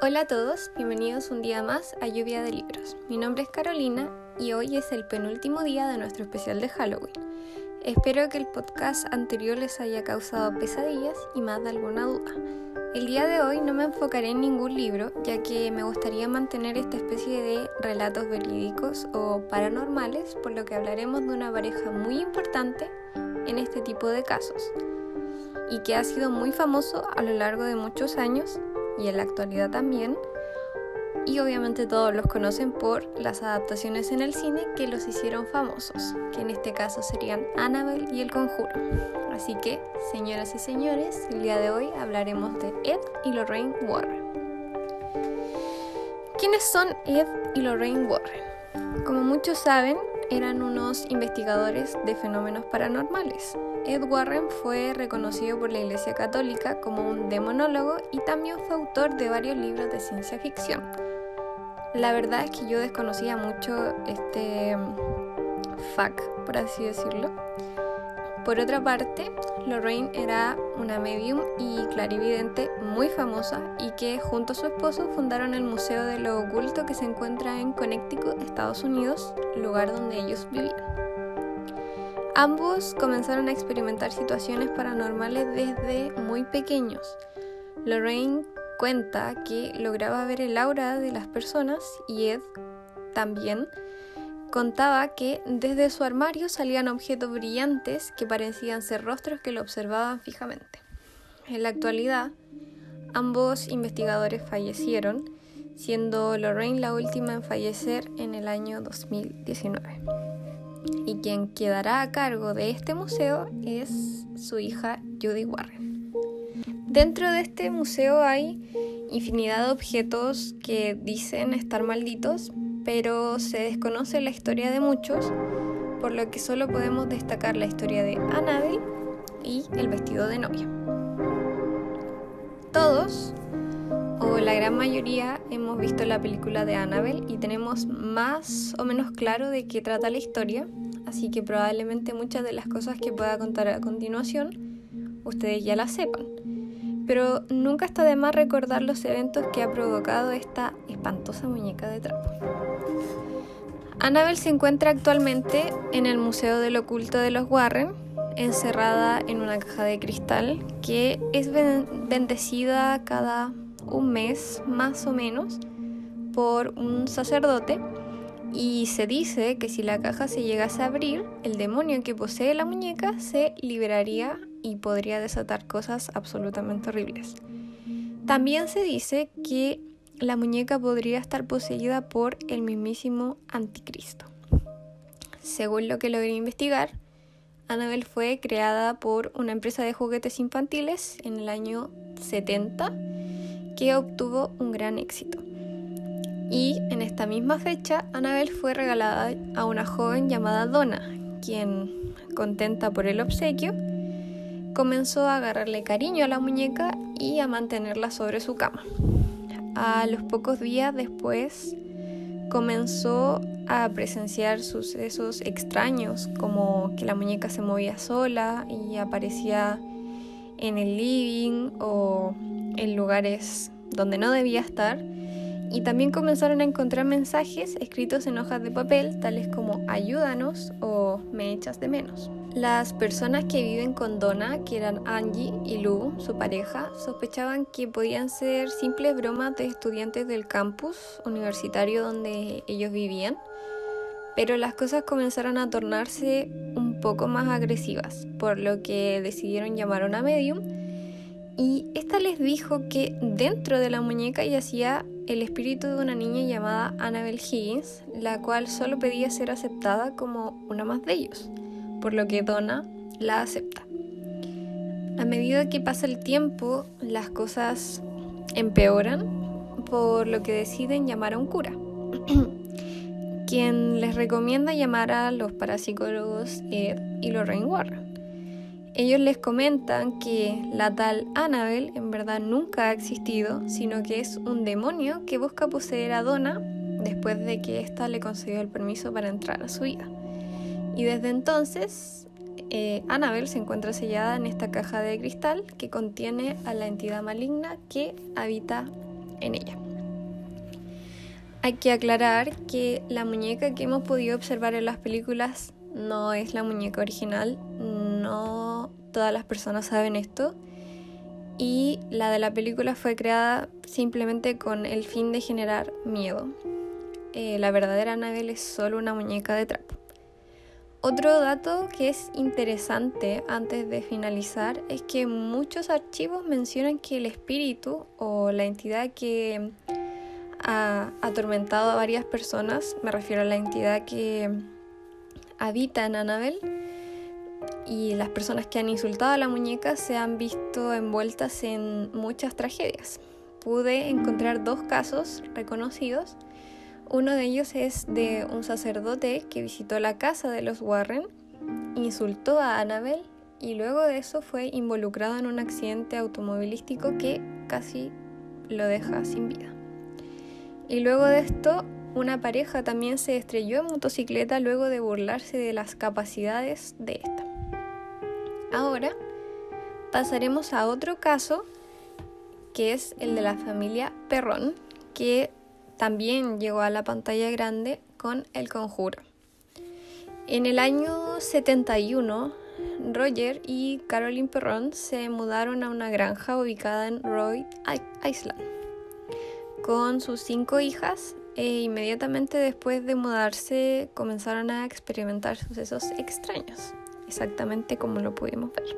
Hola a todos, bienvenidos un día más a Lluvia de Libros. Mi nombre es Carolina y hoy es el penúltimo día de nuestro especial de Halloween. Espero que el podcast anterior les haya causado pesadillas y más de alguna duda. El día de hoy no me enfocaré en ningún libro, ya que me gustaría mantener esta especie de relatos verídicos o paranormales, por lo que hablaremos de una pareja muy importante en este tipo de casos y que ha sido muy famoso a lo largo de muchos años y en la actualidad también. Y obviamente todos los conocen por las adaptaciones en el cine que los hicieron famosos, que en este caso serían Annabelle y El Conjuro. Así que, señoras y señores, el día de hoy hablaremos de Ed y Lorraine Warren. ¿Quiénes son Ed y Lorraine Warren? Como muchos saben, eran unos investigadores de fenómenos paranormales. Ed Warren fue reconocido por la Iglesia Católica como un demonólogo y también fue autor de varios libros de ciencia ficción. La verdad es que yo desconocía mucho este fact, por así decirlo. Por otra parte, Lorraine era una medium y clarividente muy famosa y que junto a su esposo fundaron el Museo de lo Oculto que se encuentra en Connecticut, Estados Unidos, lugar donde ellos vivían. Ambos comenzaron a experimentar situaciones paranormales desde muy pequeños. Lorraine cuenta que lograba ver el aura de las personas y Ed también contaba que desde su armario salían objetos brillantes que parecían ser rostros que lo observaban fijamente. En la actualidad, ambos investigadores fallecieron, siendo Lorraine la última en fallecer en el año 2019. Y quien quedará a cargo de este museo es su hija Judy Warren. Dentro de este museo hay infinidad de objetos que dicen estar malditos, pero se desconoce la historia de muchos, por lo que solo podemos destacar la historia de Annabelle y el vestido de novia. Todos, o la gran mayoría, hemos visto la película de Annabelle y tenemos más o menos claro de qué trata la historia, así que probablemente muchas de las cosas que pueda contar a continuación ustedes ya las sepan. Pero nunca está de más recordar los eventos que ha provocado esta espantosa muñeca de trapo. Annabelle se encuentra actualmente en el Museo del Oculto de los Warren, encerrada en una caja de cristal que es bendecida cada un mes más o menos por un sacerdote y se dice que si la caja se llegase a abrir, el demonio que posee la muñeca se liberaría y podría desatar cosas absolutamente horribles. También se dice que la muñeca podría estar poseída por el mismísimo anticristo. Según lo que logré investigar, Annabelle fue creada por una empresa de juguetes infantiles en el año 70 que obtuvo un gran éxito. Y en esta misma fecha, Annabelle fue regalada a una joven llamada Donna, quien, contenta por el obsequio, comenzó a agarrarle cariño a la muñeca y a mantenerla sobre su cama a los pocos días después comenzó a presenciar sucesos extraños, como que la muñeca se movía sola y aparecía en el living o en lugares donde no debía estar. Y también comenzaron a encontrar mensajes escritos en hojas de papel, tales como ayúdanos o me echas de menos. Las personas que viven con Donna, que eran Angie y Lou, su pareja, sospechaban que podían ser simples bromas de estudiantes del campus universitario donde ellos vivían, pero las cosas comenzaron a tornarse un poco más agresivas, por lo que decidieron llamar a una medium y esta les dijo que dentro de la muñeca yacía el espíritu de una niña llamada Annabelle Higgins, la cual solo pedía ser aceptada como una más de ellos por lo que Donna la acepta. A medida que pasa el tiempo, las cosas empeoran, por lo que deciden llamar a un cura, quien les recomienda llamar a los parapsicólogos Ed y Lorraine Warren. Ellos les comentan que la tal Annabelle en verdad nunca ha existido, sino que es un demonio que busca poseer a Donna después de que ésta le concedió el permiso para entrar a su vida. Y desde entonces, eh, Annabelle se encuentra sellada en esta caja de cristal que contiene a la entidad maligna que habita en ella. Hay que aclarar que la muñeca que hemos podido observar en las películas no es la muñeca original, no todas las personas saben esto. Y la de la película fue creada simplemente con el fin de generar miedo. Eh, la verdadera Annabelle es solo una muñeca de trapo. Otro dato que es interesante antes de finalizar es que muchos archivos mencionan que el espíritu o la entidad que ha atormentado a varias personas, me refiero a la entidad que habita en Annabelle, y las personas que han insultado a la muñeca se han visto envueltas en muchas tragedias. Pude encontrar dos casos reconocidos. Uno de ellos es de un sacerdote que visitó la casa de los Warren, insultó a Annabelle y luego de eso fue involucrado en un accidente automovilístico que casi lo deja sin vida. Y luego de esto, una pareja también se estrelló en motocicleta luego de burlarse de las capacidades de esta. Ahora pasaremos a otro caso que es el de la familia Perrón, que también llegó a la pantalla grande con El Conjuro. En el año 71, Roger y Caroline Perrón se mudaron a una granja ubicada en Rhode Island con sus cinco hijas e inmediatamente después de mudarse comenzaron a experimentar sucesos extraños, exactamente como lo pudimos ver.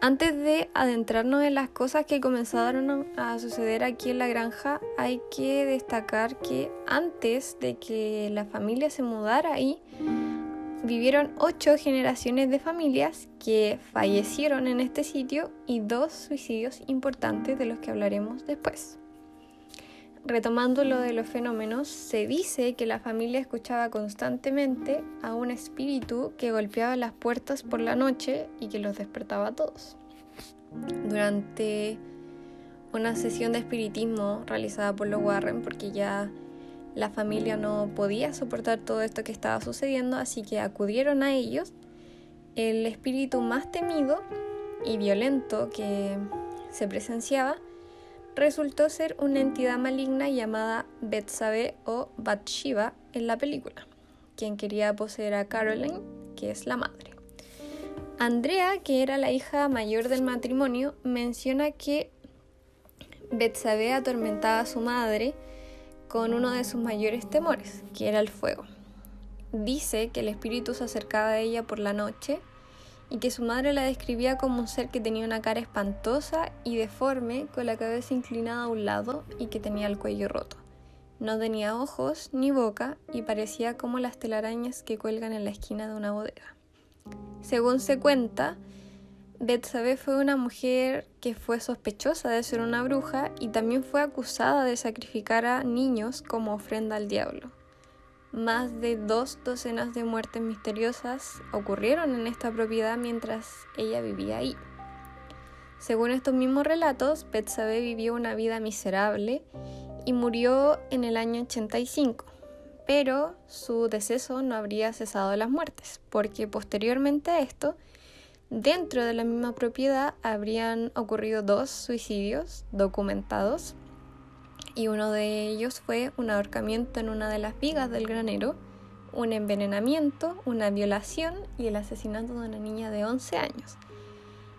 Antes de adentrarnos en las cosas que comenzaron a suceder aquí en la granja, hay que destacar que antes de que la familia se mudara ahí, vivieron ocho generaciones de familias que fallecieron en este sitio y dos suicidios importantes de los que hablaremos después retomando lo de los fenómenos, se dice que la familia escuchaba constantemente a un espíritu que golpeaba las puertas por la noche y que los despertaba a todos. Durante una sesión de espiritismo realizada por los Warren, porque ya la familia no podía soportar todo esto que estaba sucediendo, así que acudieron a ellos. El espíritu más temido y violento que se presenciaba resultó ser una entidad maligna llamada Betsabe o Bathsheba en la película, quien quería poseer a Caroline, que es la madre. Andrea, que era la hija mayor del matrimonio, menciona que Betsabe atormentaba a su madre con uno de sus mayores temores, que era el fuego. Dice que el espíritu se acercaba a ella por la noche y que su madre la describía como un ser que tenía una cara espantosa y deforme, con la cabeza inclinada a un lado y que tenía el cuello roto. No tenía ojos ni boca y parecía como las telarañas que cuelgan en la esquina de una bodega. Según se cuenta, Betsabe fue una mujer que fue sospechosa de ser una bruja y también fue acusada de sacrificar a niños como ofrenda al diablo. Más de dos docenas de muertes misteriosas ocurrieron en esta propiedad mientras ella vivía ahí. Según estos mismos relatos, Betsabe vivió una vida miserable y murió en el año 85, pero su deceso no habría cesado las muertes, porque posteriormente a esto, dentro de la misma propiedad habrían ocurrido dos suicidios documentados y uno de ellos fue un ahorcamiento en una de las vigas del granero, un envenenamiento, una violación y el asesinato de una niña de 11 años.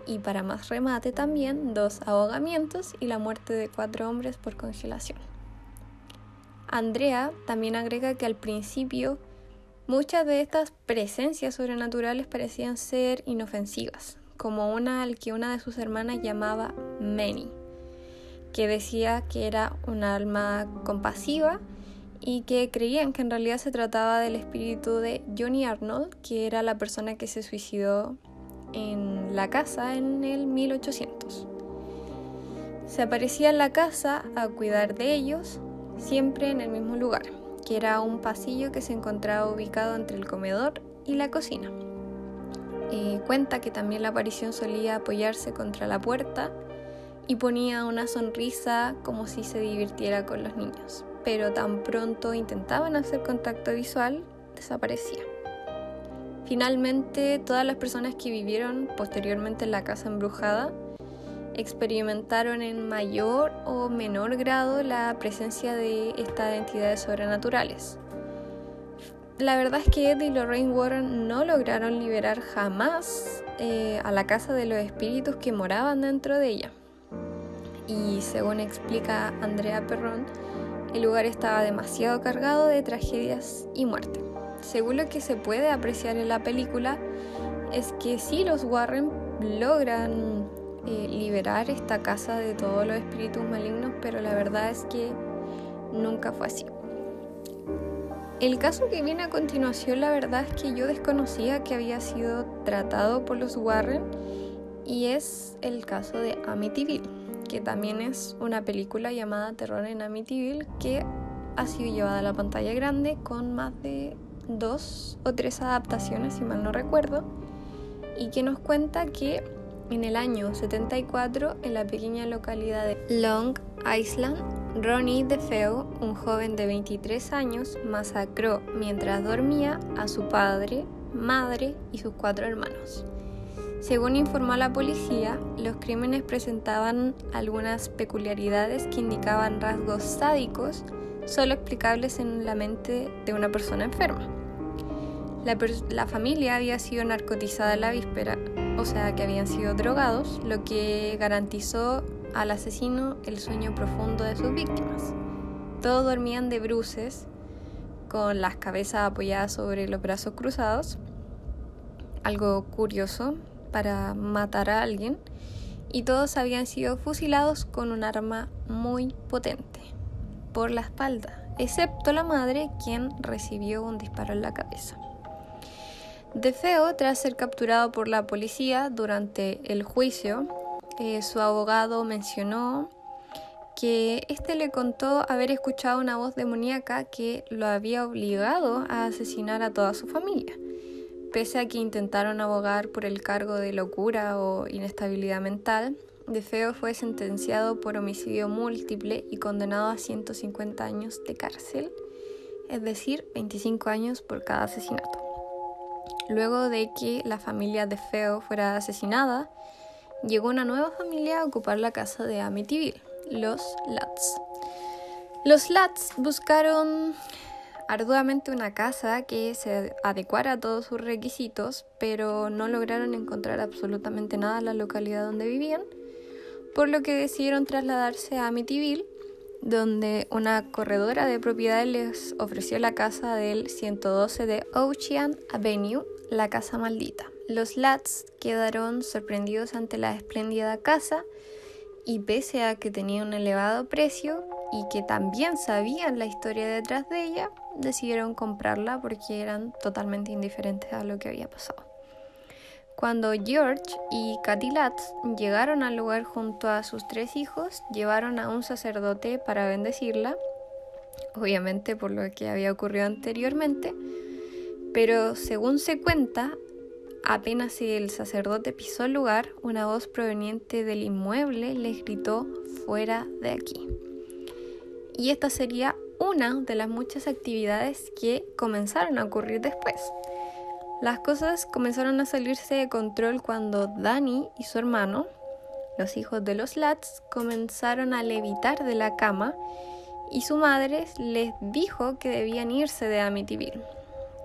Y para más remate también dos ahogamientos y la muerte de cuatro hombres por congelación. Andrea también agrega que al principio muchas de estas presencias sobrenaturales parecían ser inofensivas, como una al que una de sus hermanas llamaba Many que decía que era un alma compasiva y que creían que en realidad se trataba del espíritu de Johnny Arnold, que era la persona que se suicidó en la casa en el 1800. Se aparecía en la casa a cuidar de ellos, siempre en el mismo lugar, que era un pasillo que se encontraba ubicado entre el comedor y la cocina. Eh, cuenta que también la aparición solía apoyarse contra la puerta y ponía una sonrisa como si se divirtiera con los niños, pero tan pronto intentaban hacer contacto visual, desaparecía. Finalmente, todas las personas que vivieron posteriormente en la casa embrujada experimentaron en mayor o menor grado la presencia de estas entidades sobrenaturales. La verdad es que Ed y Lorraine Warren no lograron liberar jamás eh, a la casa de los espíritus que moraban dentro de ella. Y según explica Andrea Perrón, el lugar estaba demasiado cargado de tragedias y muerte. Según lo que se puede apreciar en la película, es que sí los Warren logran eh, liberar esta casa de todos los espíritus malignos, pero la verdad es que nunca fue así. El caso que viene a continuación, la verdad es que yo desconocía que había sido tratado por los Warren y es el caso de Amityville, que también es una película llamada Terror en Amityville que ha sido llevada a la pantalla grande con más de dos o tres adaptaciones, si mal no recuerdo, y que nos cuenta que en el año 74, en la pequeña localidad de Long Island, Ronnie DeFeo, un joven de 23 años, masacró mientras dormía a su padre, madre y sus cuatro hermanos. Según informó la policía, los crímenes presentaban algunas peculiaridades que indicaban rasgos sádicos solo explicables en la mente de una persona enferma. La, familia había sido narcotizada la víspera o sea que habían sido drogados, lo que garantizó al asesino el sueño profundo de sus víctimas. Todos dormían de bruces, con las cabezas apoyadas sobre los brazos cruzados, algo curioso para matar a alguien, y todos habían sido fusilados con un arma muy potente por la espalda, excepto la madre quien recibió un disparo en la cabeza. De feo, tras ser capturado por la policía durante el juicio, eh, su abogado mencionó que este le contó haber escuchado una voz demoníaca que lo había obligado a asesinar a toda su familia. Pese a que intentaron abogar por el cargo de locura o inestabilidad mental, De Feo fue sentenciado por homicidio múltiple y condenado a 150 años de cárcel, es decir, 25 años por cada asesinato. Luego de que la familia de Feo fuera asesinada, llegó una nueva familia a ocupar la casa de Amityville, los Lats. Los Lats buscaron arduamente una casa que se adecuara a todos sus requisitos, pero no lograron encontrar absolutamente nada en la localidad donde vivían, por lo que decidieron trasladarse a Amityville donde una corredora de propiedades les ofreció la casa del 112 de Ocean Avenue, la casa maldita. Los Lats quedaron sorprendidos ante la espléndida casa y pese a que tenía un elevado precio y que también sabían la historia detrás de ella, decidieron comprarla porque eran totalmente indiferentes a lo que había pasado. Cuando George y Katy Latz llegaron al lugar junto a sus tres hijos, llevaron a un sacerdote para bendecirla, obviamente por lo que había ocurrido anteriormente, pero según se cuenta, apenas el sacerdote pisó el lugar, una voz proveniente del inmueble les gritó fuera de aquí. Y esta sería una de las muchas actividades que comenzaron a ocurrir después. Las cosas comenzaron a salirse de control cuando Danny y su hermano, los hijos de los Lats, comenzaron a levitar de la cama y su madre les dijo que debían irse de Amityville.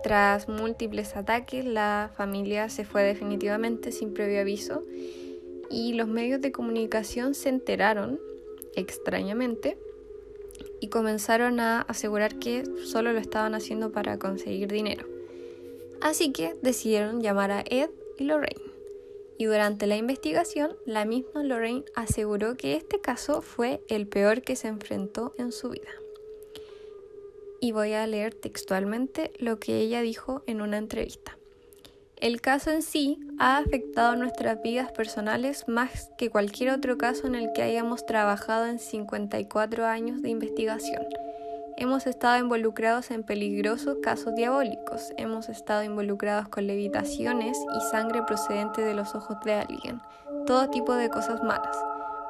Tras múltiples ataques, la familia se fue definitivamente sin previo aviso y los medios de comunicación se enteraron, extrañamente, y comenzaron a asegurar que solo lo estaban haciendo para conseguir dinero. Así que decidieron llamar a Ed y Lorraine. Y durante la investigación, la misma Lorraine aseguró que este caso fue el peor que se enfrentó en su vida. Y voy a leer textualmente lo que ella dijo en una entrevista. El caso en sí ha afectado nuestras vidas personales más que cualquier otro caso en el que hayamos trabajado en 54 años de investigación. Hemos estado involucrados en peligrosos casos diabólicos, hemos estado involucrados con levitaciones y sangre procedente de los ojos de alguien, todo tipo de cosas malas.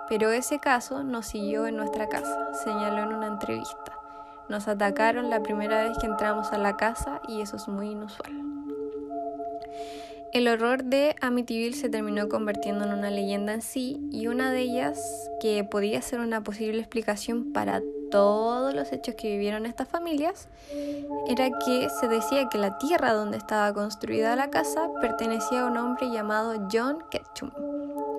Pero ese caso nos siguió en nuestra casa, señaló en una entrevista. Nos atacaron la primera vez que entramos a la casa y eso es muy inusual. El horror de Amityville se terminó convirtiendo en una leyenda en sí y una de ellas, que podía ser una posible explicación para todos los hechos que vivieron estas familias, era que se decía que la tierra donde estaba construida la casa pertenecía a un hombre llamado John Ketchum,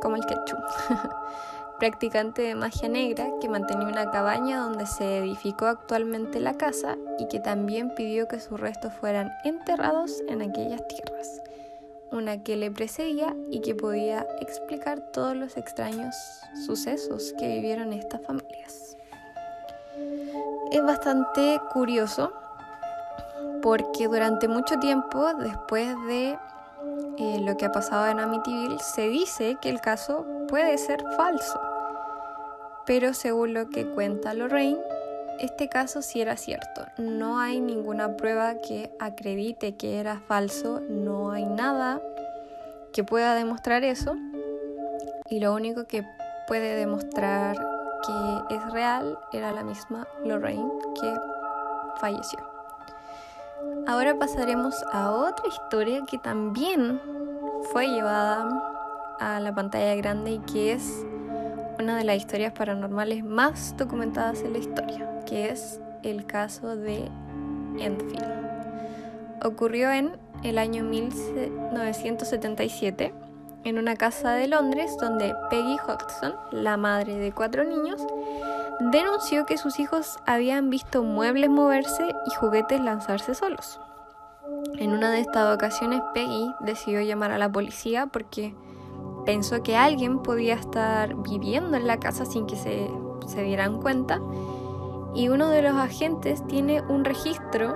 como el Ketchum, practicante de magia negra que mantenía una cabaña donde se edificó actualmente la casa y que también pidió que sus restos fueran enterrados en aquellas tierras una que le precedía y que podía explicar todos los extraños sucesos que vivieron estas familias. Es bastante curioso porque durante mucho tiempo después de eh, lo que ha pasado en Amityville se dice que el caso puede ser falso, pero según lo que cuenta Lorraine, este caso sí era cierto. No hay ninguna prueba que acredite que era falso, no hay nada que pueda demostrar eso. Y lo único que puede demostrar que es real era la misma Lorraine que falleció. Ahora pasaremos a otra historia que también fue llevada a la pantalla grande y que es una de las historias paranormales más documentadas en la historia, que es el caso de Enfield. Ocurrió en el año 1977 en una casa de Londres donde Peggy Hodgson, la madre de cuatro niños, denunció que sus hijos habían visto muebles moverse y juguetes lanzarse solos. En una de estas ocasiones Peggy decidió llamar a la policía porque Pensó que alguien podía estar viviendo en la casa sin que se, se dieran cuenta y uno de los agentes tiene un registro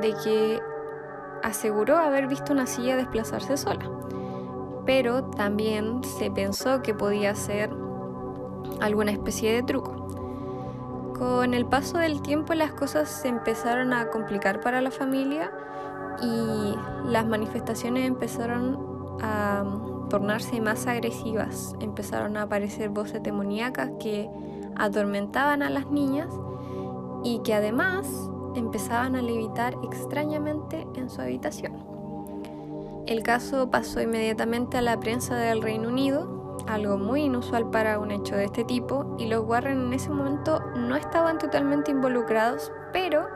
de que aseguró haber visto una silla desplazarse sola, pero también se pensó que podía ser alguna especie de truco. Con el paso del tiempo las cosas se empezaron a complicar para la familia y las manifestaciones empezaron a tornarse más agresivas. Empezaron a aparecer voces demoníacas que atormentaban a las niñas y que además empezaban a levitar extrañamente en su habitación. El caso pasó inmediatamente a la prensa del Reino Unido, algo muy inusual para un hecho de este tipo, y los Warren en ese momento no estaban totalmente involucrados, pero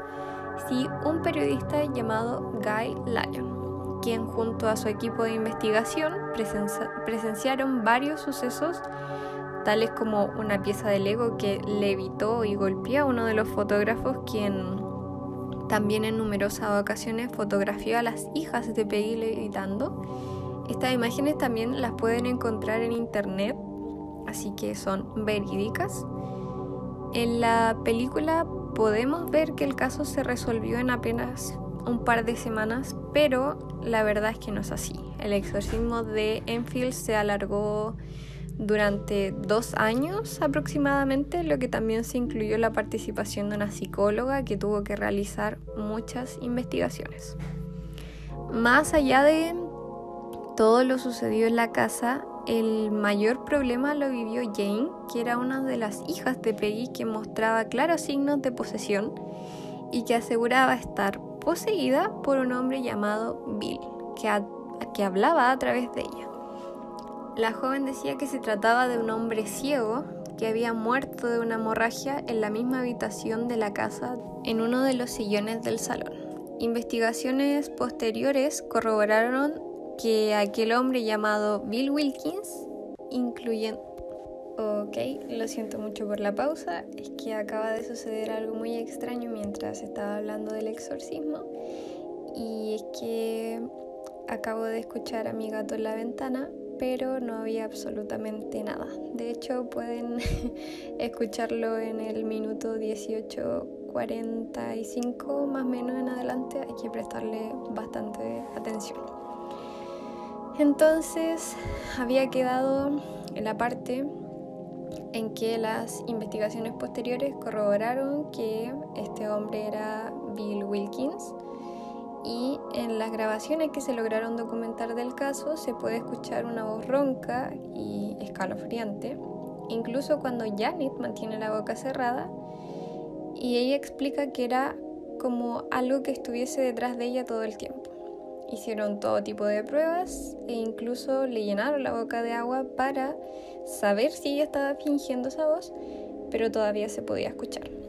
sí un periodista llamado Guy Lyon quien junto a su equipo de investigación presenciaron varios sucesos, tales como una pieza de Lego que levitó y golpeó a uno de los fotógrafos, quien también en numerosas ocasiones fotografió a las hijas de Peggy levitando. Estas imágenes también las pueden encontrar en internet, así que son verídicas. En la película podemos ver que el caso se resolvió en apenas un par de semanas, pero la verdad es que no es así. El exorcismo de Enfield se alargó durante dos años aproximadamente, lo que también se incluyó la participación de una psicóloga que tuvo que realizar muchas investigaciones. Más allá de todo lo sucedido en la casa, el mayor problema lo vivió Jane, que era una de las hijas de Peggy que mostraba claros signos de posesión y que aseguraba estar poseída por un hombre llamado Bill, que, que hablaba a través de ella. La joven decía que se trataba de un hombre ciego que había muerto de una hemorragia en la misma habitación de la casa, en uno de los sillones del salón. Investigaciones posteriores corroboraron que aquel hombre llamado Bill Wilkins, incluyendo Ok, lo siento mucho por la pausa, es que acaba de suceder algo muy extraño mientras estaba hablando del exorcismo y es que acabo de escuchar a mi gato en la ventana, pero no había absolutamente nada. De hecho, pueden escucharlo en el minuto 18.45 más o menos en adelante, hay que prestarle bastante atención. Entonces, había quedado en la parte en que las investigaciones posteriores corroboraron que este hombre era Bill Wilkins y en las grabaciones que se lograron documentar del caso se puede escuchar una voz ronca y escalofriante, incluso cuando Janet mantiene la boca cerrada y ella explica que era como algo que estuviese detrás de ella todo el tiempo. hicieron todo tipo de pruebas e incluso le llenaron la boca de agua para saber si ella estaba fingiendo esa voz, pero todavía se podía escuchar.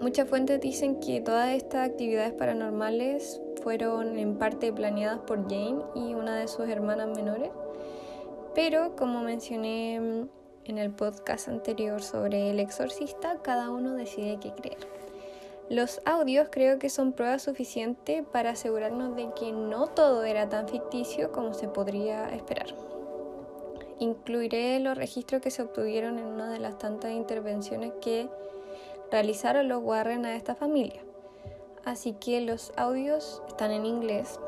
Muchas fuentes dicen que todas estas actividades paranormales fueron en parte planeadas por Jane y una de sus hermanas menores, pero como mencioné en el podcast anterior sobre el exorcista, cada uno decide qué creer. Los audios creo que son prueba suficiente para asegurarnos de que no todo era tan ficticio como se podría esperar. Incluiré los registros que se obtuvieron en una de las tantas intervenciones que realizaron los Warren a esta familia. Así que los audios están en inglés,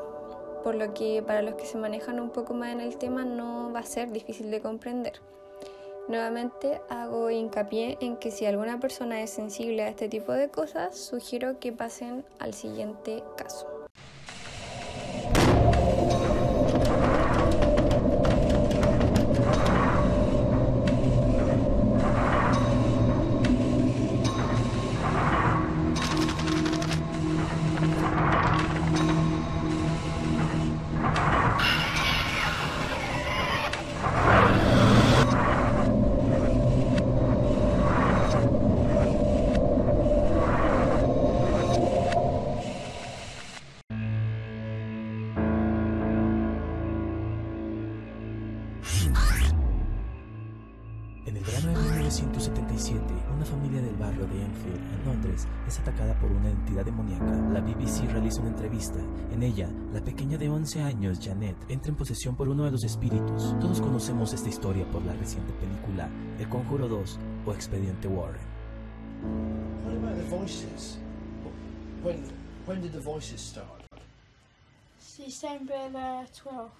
por lo que para los que se manejan un poco más en el tema no va a ser difícil de comprender. Nuevamente hago hincapié en que si alguna persona es sensible a este tipo de cosas, sugiero que pasen al siguiente caso. 11 años, Janet, entra en posesión por uno de los espíritus. Todos conocemos esta historia por la reciente película El Conjuro 2 o Expediente Warren. What about the voices? When, when did the voices start? December the 12th.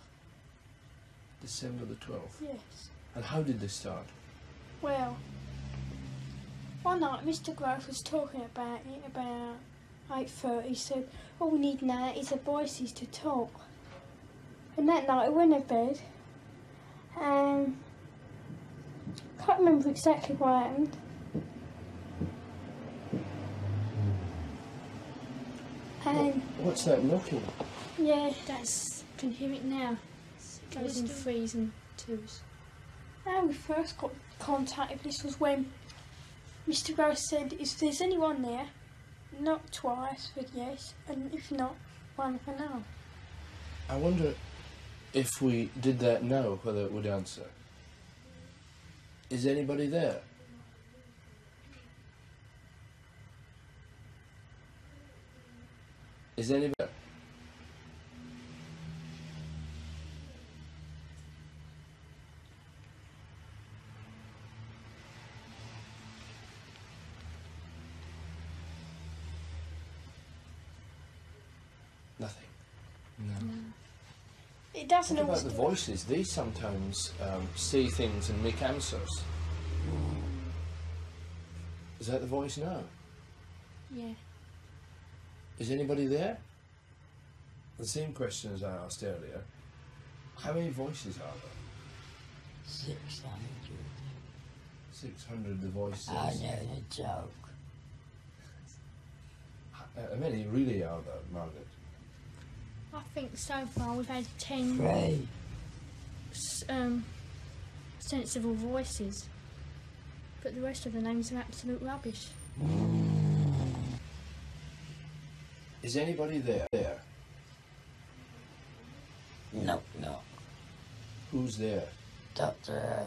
December the 12th. Yes. And how did they start? Well, one night Mr. Grove was talking about it about 8.30. He said, all we need now is the voices to talk. And that night I went to bed and can't remember exactly what happened. And um, What's that knocking? yeah, that's can hear it now. It goes in threes and twos. How um, we first got contact with this was when Mr. Rose said, if there's anyone there, knock twice for yes, and if not, one for no. I wonder if we did that now, whether it would answer. Is anybody there? Is anybody? Nothing. No. It doesn't What about the voices? They sometimes um, say things and make answers. Is that the voice now? Yeah. Is anybody there? The same question as I asked earlier. How many voices are there? Six hundred. 600 the voices. I know the joke. How how many really are there, Margaret? I think so far we've had ten Three. s- um, sensible voices, but the rest of the names are absolute rubbish. Is anybody there? There. No, no. Who's there? Doctor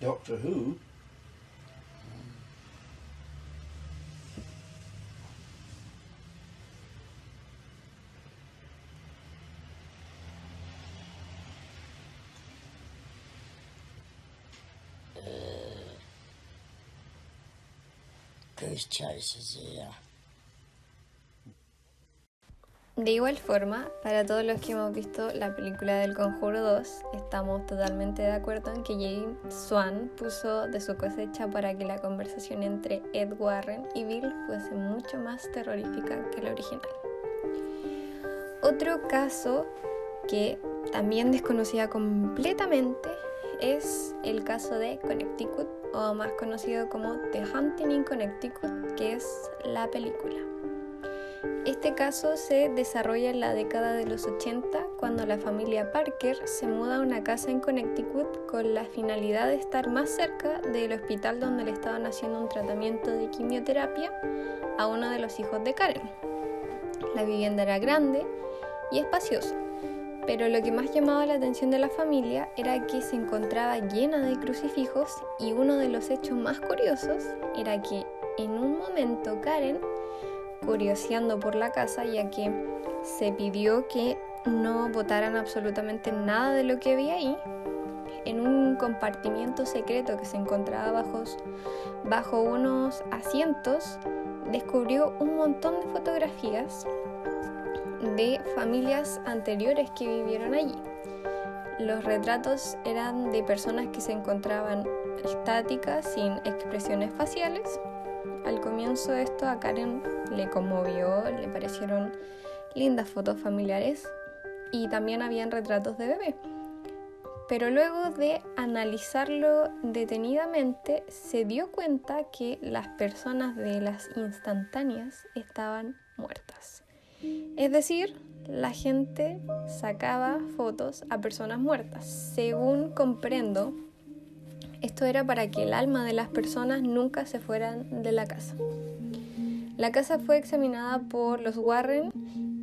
Doctor Who? De igual forma, para todos los que hemos visto la película del Conjuro 2, estamos totalmente de acuerdo en que James Swan puso de su cosecha para que la conversación entre Ed Warren y Bill fuese mucho más terrorífica que la original. Otro caso que también desconocía completamente es el caso de Connecticut, o más conocido como The Hunting in Connecticut, que es la película. Este caso se desarrolla en la década de los 80 cuando la familia Parker se muda a una casa en Connecticut con la finalidad de estar más cerca del hospital donde le estaban haciendo un tratamiento de quimioterapia a uno de los hijos de Karen. La vivienda era grande y espaciosa, pero lo que más llamaba la atención de la familia era que se encontraba llena de crucifijos y uno de los hechos más curiosos era que en un momento Karen curioseando por la casa ya que se pidió que no botaran absolutamente nada de lo que había ahí en un compartimiento secreto que se encontraba bajo, bajo unos asientos descubrió un montón de fotografías de familias anteriores que vivieron allí. Los retratos eran de personas que se encontraban estáticas, sin expresiones faciales. Al comienzo de esto a Karen le conmovió, le parecieron lindas fotos familiares y también habían retratos de bebé. Pero luego de analizarlo detenidamente, se dio cuenta que las personas de las instantáneas estaban muertas. Es decir, la gente sacaba fotos a personas muertas. Según comprendo, esto era para que el alma de las personas nunca se fueran de la casa. La casa fue examinada por los Warren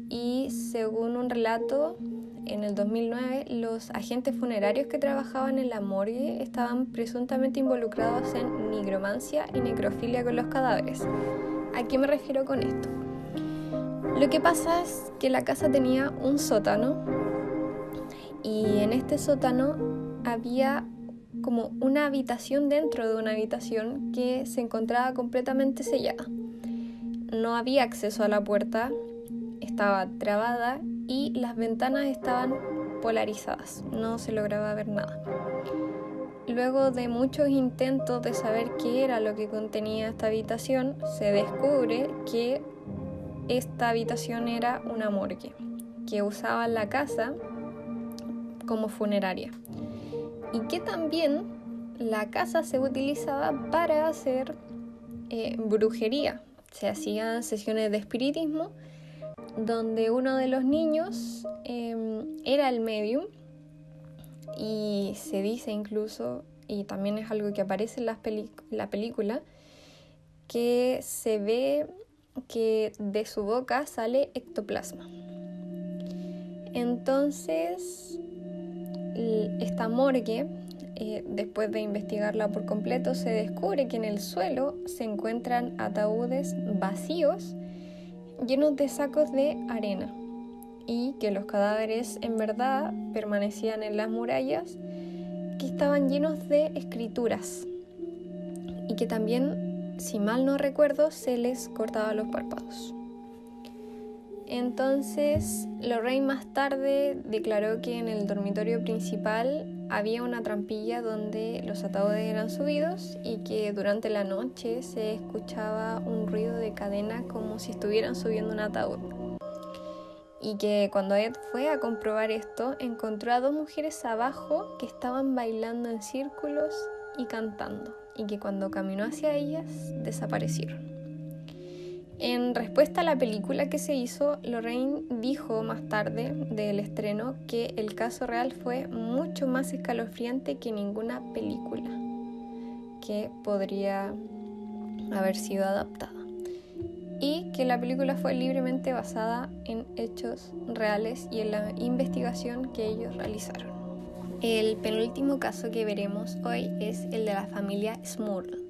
y según un relato, en el 2009 los agentes funerarios que trabajaban en la morgue estaban presuntamente involucrados en nigromancia y necrofilia con los cadáveres. ¿A qué me refiero con esto? Lo que pasa es que la casa tenía un sótano y en este sótano había como una habitación dentro de una habitación que se encontraba completamente sellada no había acceso a la puerta, estaba trabada y las ventanas estaban polarizadas, no se lograba ver nada. Luego de muchos intentos de saber qué era lo que contenía esta habitación, se descubre que esta habitación era una morgue, que usaban la casa como funeraria y que también la casa se utilizaba para hacer eh, brujería, se hacían sesiones de espiritismo donde uno de los niños em, era el medium y se dice incluso, y también es algo que aparece en la película, que se ve que de su boca sale ectoplasma. Entonces, esta morgue eh, después de investigarla por completo, se descubre que en el suelo se encuentran ataúdes vacíos llenos de sacos de arena y que los cadáveres en verdad permanecían en las murallas que estaban llenos de escrituras y que también, si mal no recuerdo, se les cortaba los párpados. Entonces, Lorraine más tarde declaró que en el dormitorio principal había una trampilla donde los ataúdes eran subidos y que durante la noche se escuchaba un ruido de cadena como si estuvieran subiendo un ataúd. Y que cuando Ed fue a comprobar esto, encontró a dos mujeres abajo que estaban bailando en círculos y cantando, y que cuando caminó hacia ellas desaparecieron. En respuesta a la película que se hizo, Lorraine dijo más tarde del estreno que el caso real fue mucho más escalofriante que ninguna película que podría haber sido adaptada y que la película fue libremente basada en hechos reales y en la investigación que ellos realizaron. El penúltimo caso que veremos hoy es el de la familia Smurl.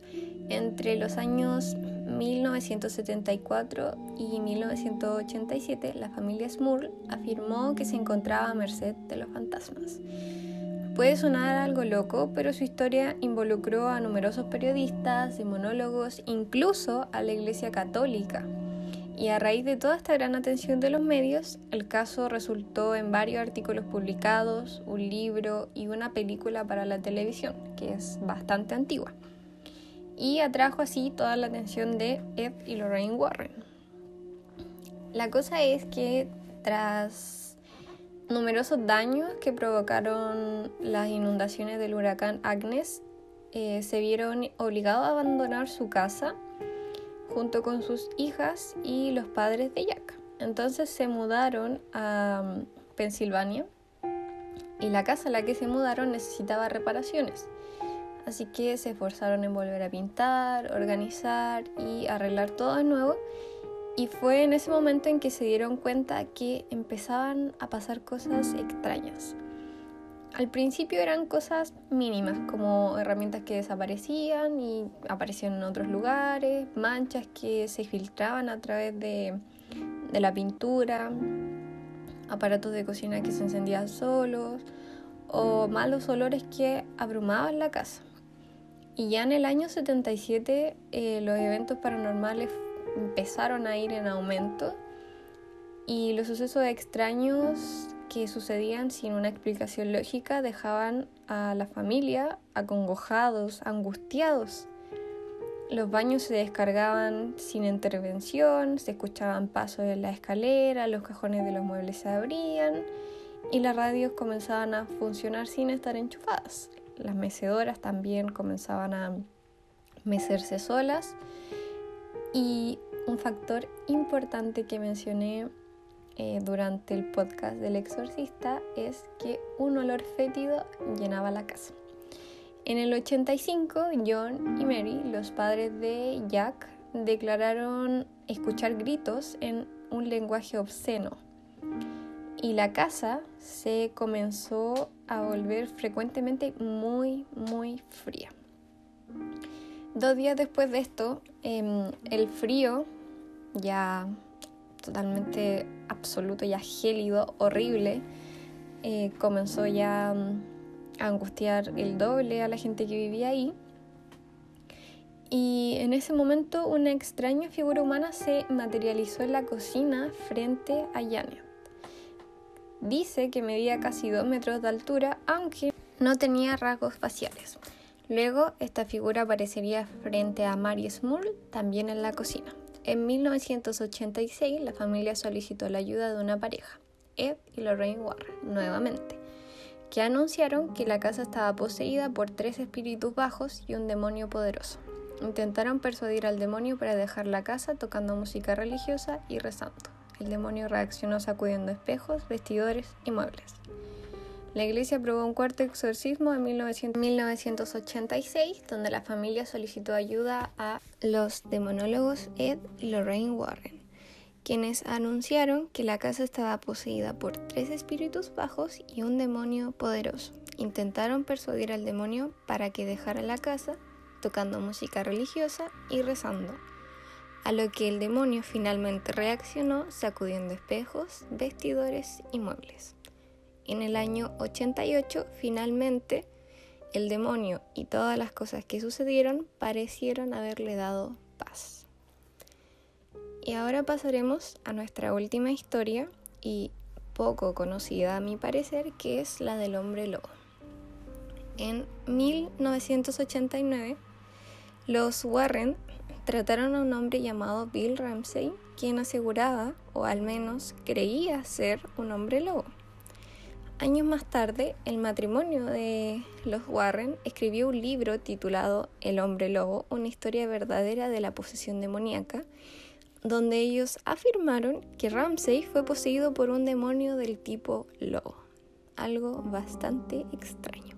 Entre los años 1974 y 1987, la familia Smurl afirmó que se encontraba a merced de los fantasmas. Puede sonar algo loco, pero su historia involucró a numerosos periodistas, demonólogos, incluso a la Iglesia Católica. Y a raíz de toda esta gran atención de los medios, el caso resultó en varios artículos publicados, un libro y una película para la televisión, que es bastante antigua y atrajo así toda la atención de Ed y Lorraine Warren. La cosa es que tras numerosos daños que provocaron las inundaciones del huracán Agnes, eh, se vieron obligados a abandonar su casa junto con sus hijas y los padres de Jack. Entonces se mudaron a mm, Pensilvania y la casa a la que se mudaron necesitaba reparaciones. Así que se esforzaron en volver a pintar, organizar y arreglar todo de nuevo. Y fue en ese momento en que se dieron cuenta que empezaban a pasar cosas extrañas. Al principio eran cosas mínimas, como herramientas que desaparecían y aparecían en otros lugares, manchas que se filtraban a través de, de la pintura, aparatos de cocina que se encendían solos o malos olores que abrumaban la casa. Y ya en el año 77 eh, los eventos paranormales empezaron a ir en aumento y los sucesos extraños que sucedían sin una explicación lógica dejaban a la familia acongojados, angustiados. Los baños se descargaban sin intervención, se escuchaban pasos en la escalera, los cajones de los muebles se abrían y las radios comenzaban a funcionar sin estar enchufadas. Las mecedoras también comenzaban a mecerse solas. Y un factor importante que mencioné eh, durante el podcast del exorcista es que un olor fétido llenaba la casa. En el 85, John y Mary, los padres de Jack, declararon escuchar gritos en un lenguaje obsceno y la casa se comenzó a volver frecuentemente muy, muy fría. Dos días después de esto, em, el frío, ya totalmente absoluto, ya gélido, horrible, eh, comenzó ya mm, a angustiar el doble a la gente que vivía ahí. Y en ese momento una extraña figura humana se materializó en la cocina frente a Janet. Dice que medía casi 2 metros de altura, aunque no tenía rasgos faciales. Luego, esta figura aparecería frente a Mary Smurl, también en la cocina. En 1986, la familia solicitó la ayuda de una pareja, Ed y Lorraine Warren, nuevamente, que anunciaron que la casa estaba poseída por tres espíritus bajos y un demonio poderoso. Intentaron persuadir al demonio para dejar la casa tocando música religiosa y rezando el demonio reaccionó sacudiendo espejos, vestidores y muebles. La iglesia aprobó un cuarto exorcismo en 1986, donde la familia solicitó ayuda a los demonólogos Ed y Lorraine Warren, quienes anunciaron que la casa estaba poseída por tres espíritus bajos y un demonio poderoso. Intentaron persuadir al demonio para que dejara la casa, tocando música religiosa y rezando a lo que el demonio finalmente reaccionó sacudiendo espejos, vestidores y muebles. En el año 88, finalmente, el demonio y todas las cosas que sucedieron parecieron haberle dado paz. Y ahora pasaremos a nuestra última historia y poco conocida a mi parecer, que es la del hombre lobo. En 1989, los Warren trataron a un hombre llamado Bill Ramsey, quien aseguraba, o al menos creía ser, un hombre lobo. Años más tarde, el matrimonio de los Warren escribió un libro titulado El hombre lobo, una historia verdadera de la posesión demoníaca, donde ellos afirmaron que Ramsey fue poseído por un demonio del tipo lobo, algo bastante extraño.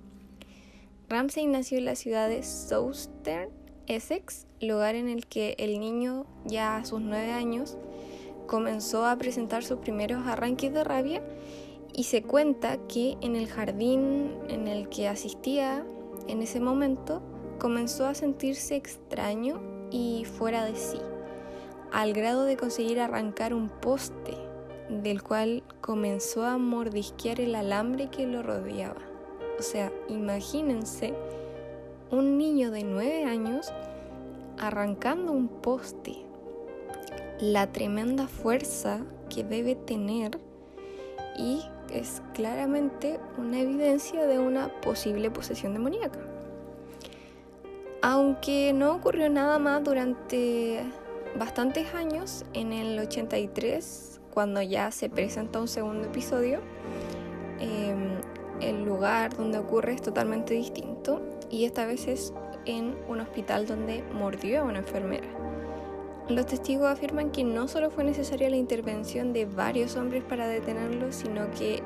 Ramsey nació en la ciudad de Southern Essex, lugar en el que el niño ya a sus nueve años comenzó a presentar sus primeros arranques de rabia y se cuenta que en el jardín en el que asistía en ese momento comenzó a sentirse extraño y fuera de sí, al grado de conseguir arrancar un poste del cual comenzó a mordisquear el alambre que lo rodeaba. O sea, imagínense un niño de 9 años arrancando un poste. La tremenda fuerza que debe tener y es claramente una evidencia de una posible posesión demoníaca. Aunque no ocurrió nada más durante bastantes años, en el 83, cuando ya se presenta un segundo episodio, em, el lugar donde ocurre es totalmente distinto y esta vez es en un hospital donde mordió a una enfermera. Los testigos afirman que no solo fue necesaria la intervención de varios hombres para detenerlo, sino que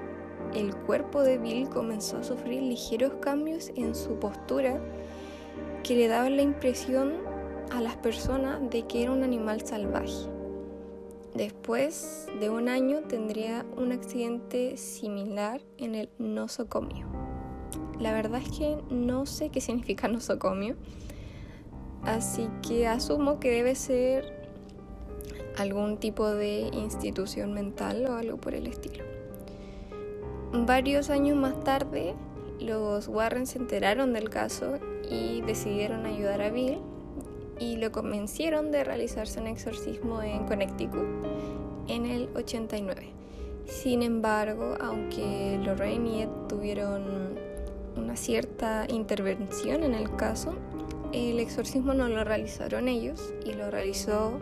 el cuerpo de Bill comenzó a sufrir ligeros cambios en su postura que le daban la impresión a las personas de que era un animal salvaje. Después de un año tendría un accidente similar en el nosocomio. La verdad es que no sé qué significa nosocomio, así que asumo que debe ser algún tipo de institución mental o algo por el estilo. Varios años más tarde, los Warren se enteraron del caso y decidieron ayudar a Bill y lo convencieron de realizarse un exorcismo en Connecticut en el 89. Sin embargo, aunque Lorraine y Ed tuvieron una cierta intervención en el caso, el exorcismo no lo realizaron ellos y lo realizó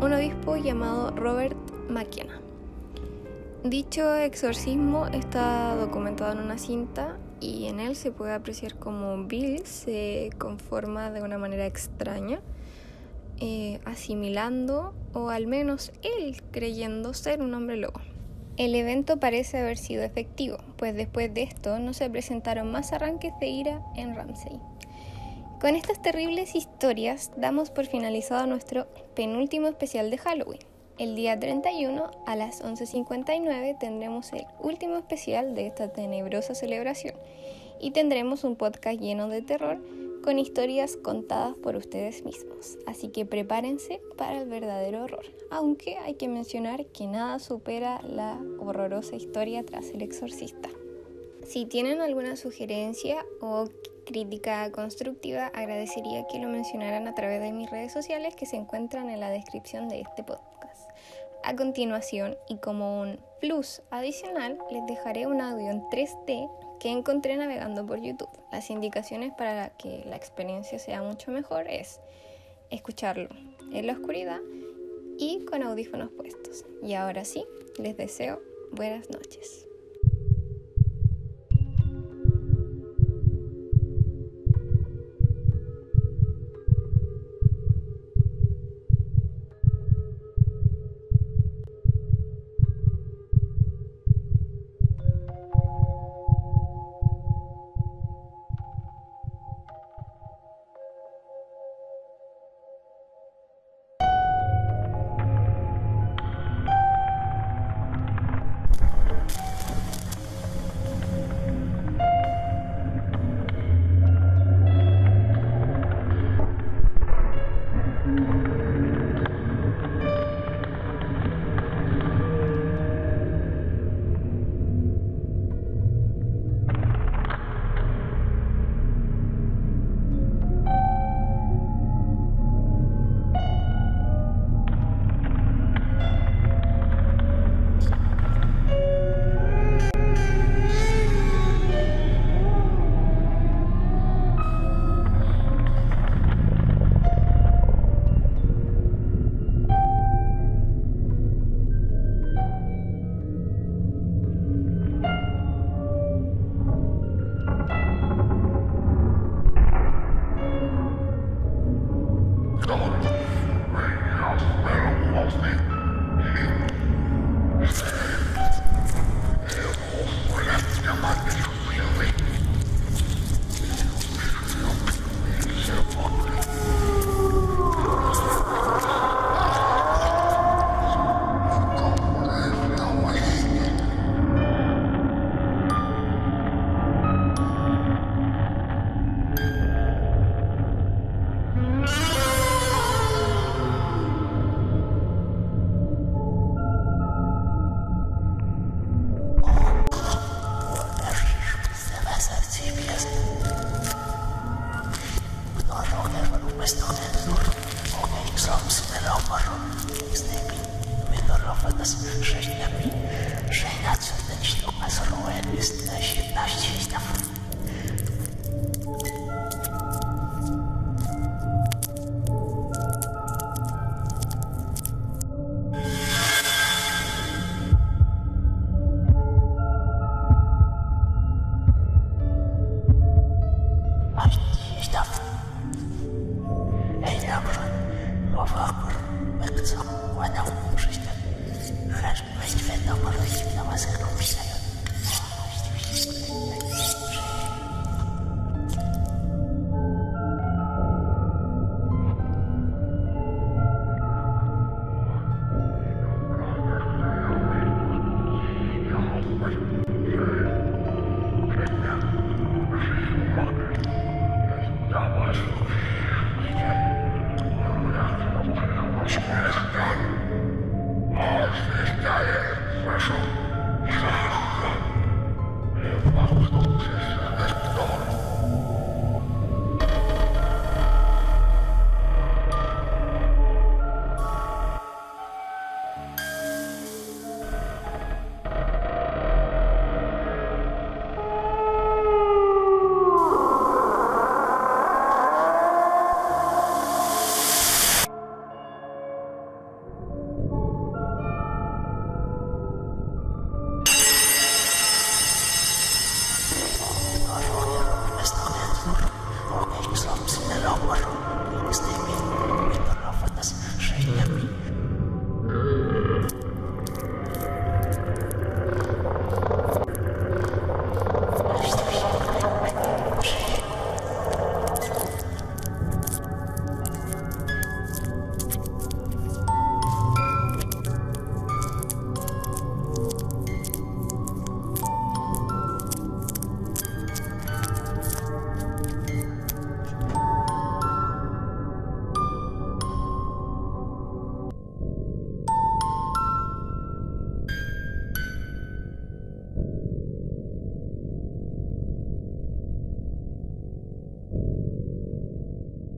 un obispo llamado Robert McKenna. Dicho exorcismo está documentado en una cinta y en él se puede apreciar como Bill se conforma de una manera extraña, eh, asimilando o al menos él creyendo ser un hombre lobo. El evento parece haber sido efectivo, pues después de esto no se presentaron más arranques de ira en Ramsey. Con estas terribles historias damos por finalizado nuestro penúltimo especial de Halloween. El día 31 a las 11.59 tendremos el último especial de esta tenebrosa celebración y tendremos un podcast lleno de terror con historias contadas por ustedes mismos. Así que prepárense para el verdadero horror, aunque hay que mencionar que nada supera la horrorosa historia tras el exorcista. Si tienen alguna sugerencia o crítica constructiva, agradecería que lo mencionaran a través de mis redes sociales que se encuentran en la descripción de este podcast. A continuación, y como un plus adicional, les dejaré un audio en 3D que encontré navegando por YouTube. Las indicaciones para que la experiencia sea mucho mejor es escucharlo en la oscuridad y con audífonos puestos. Y ahora sí, les deseo buenas noches.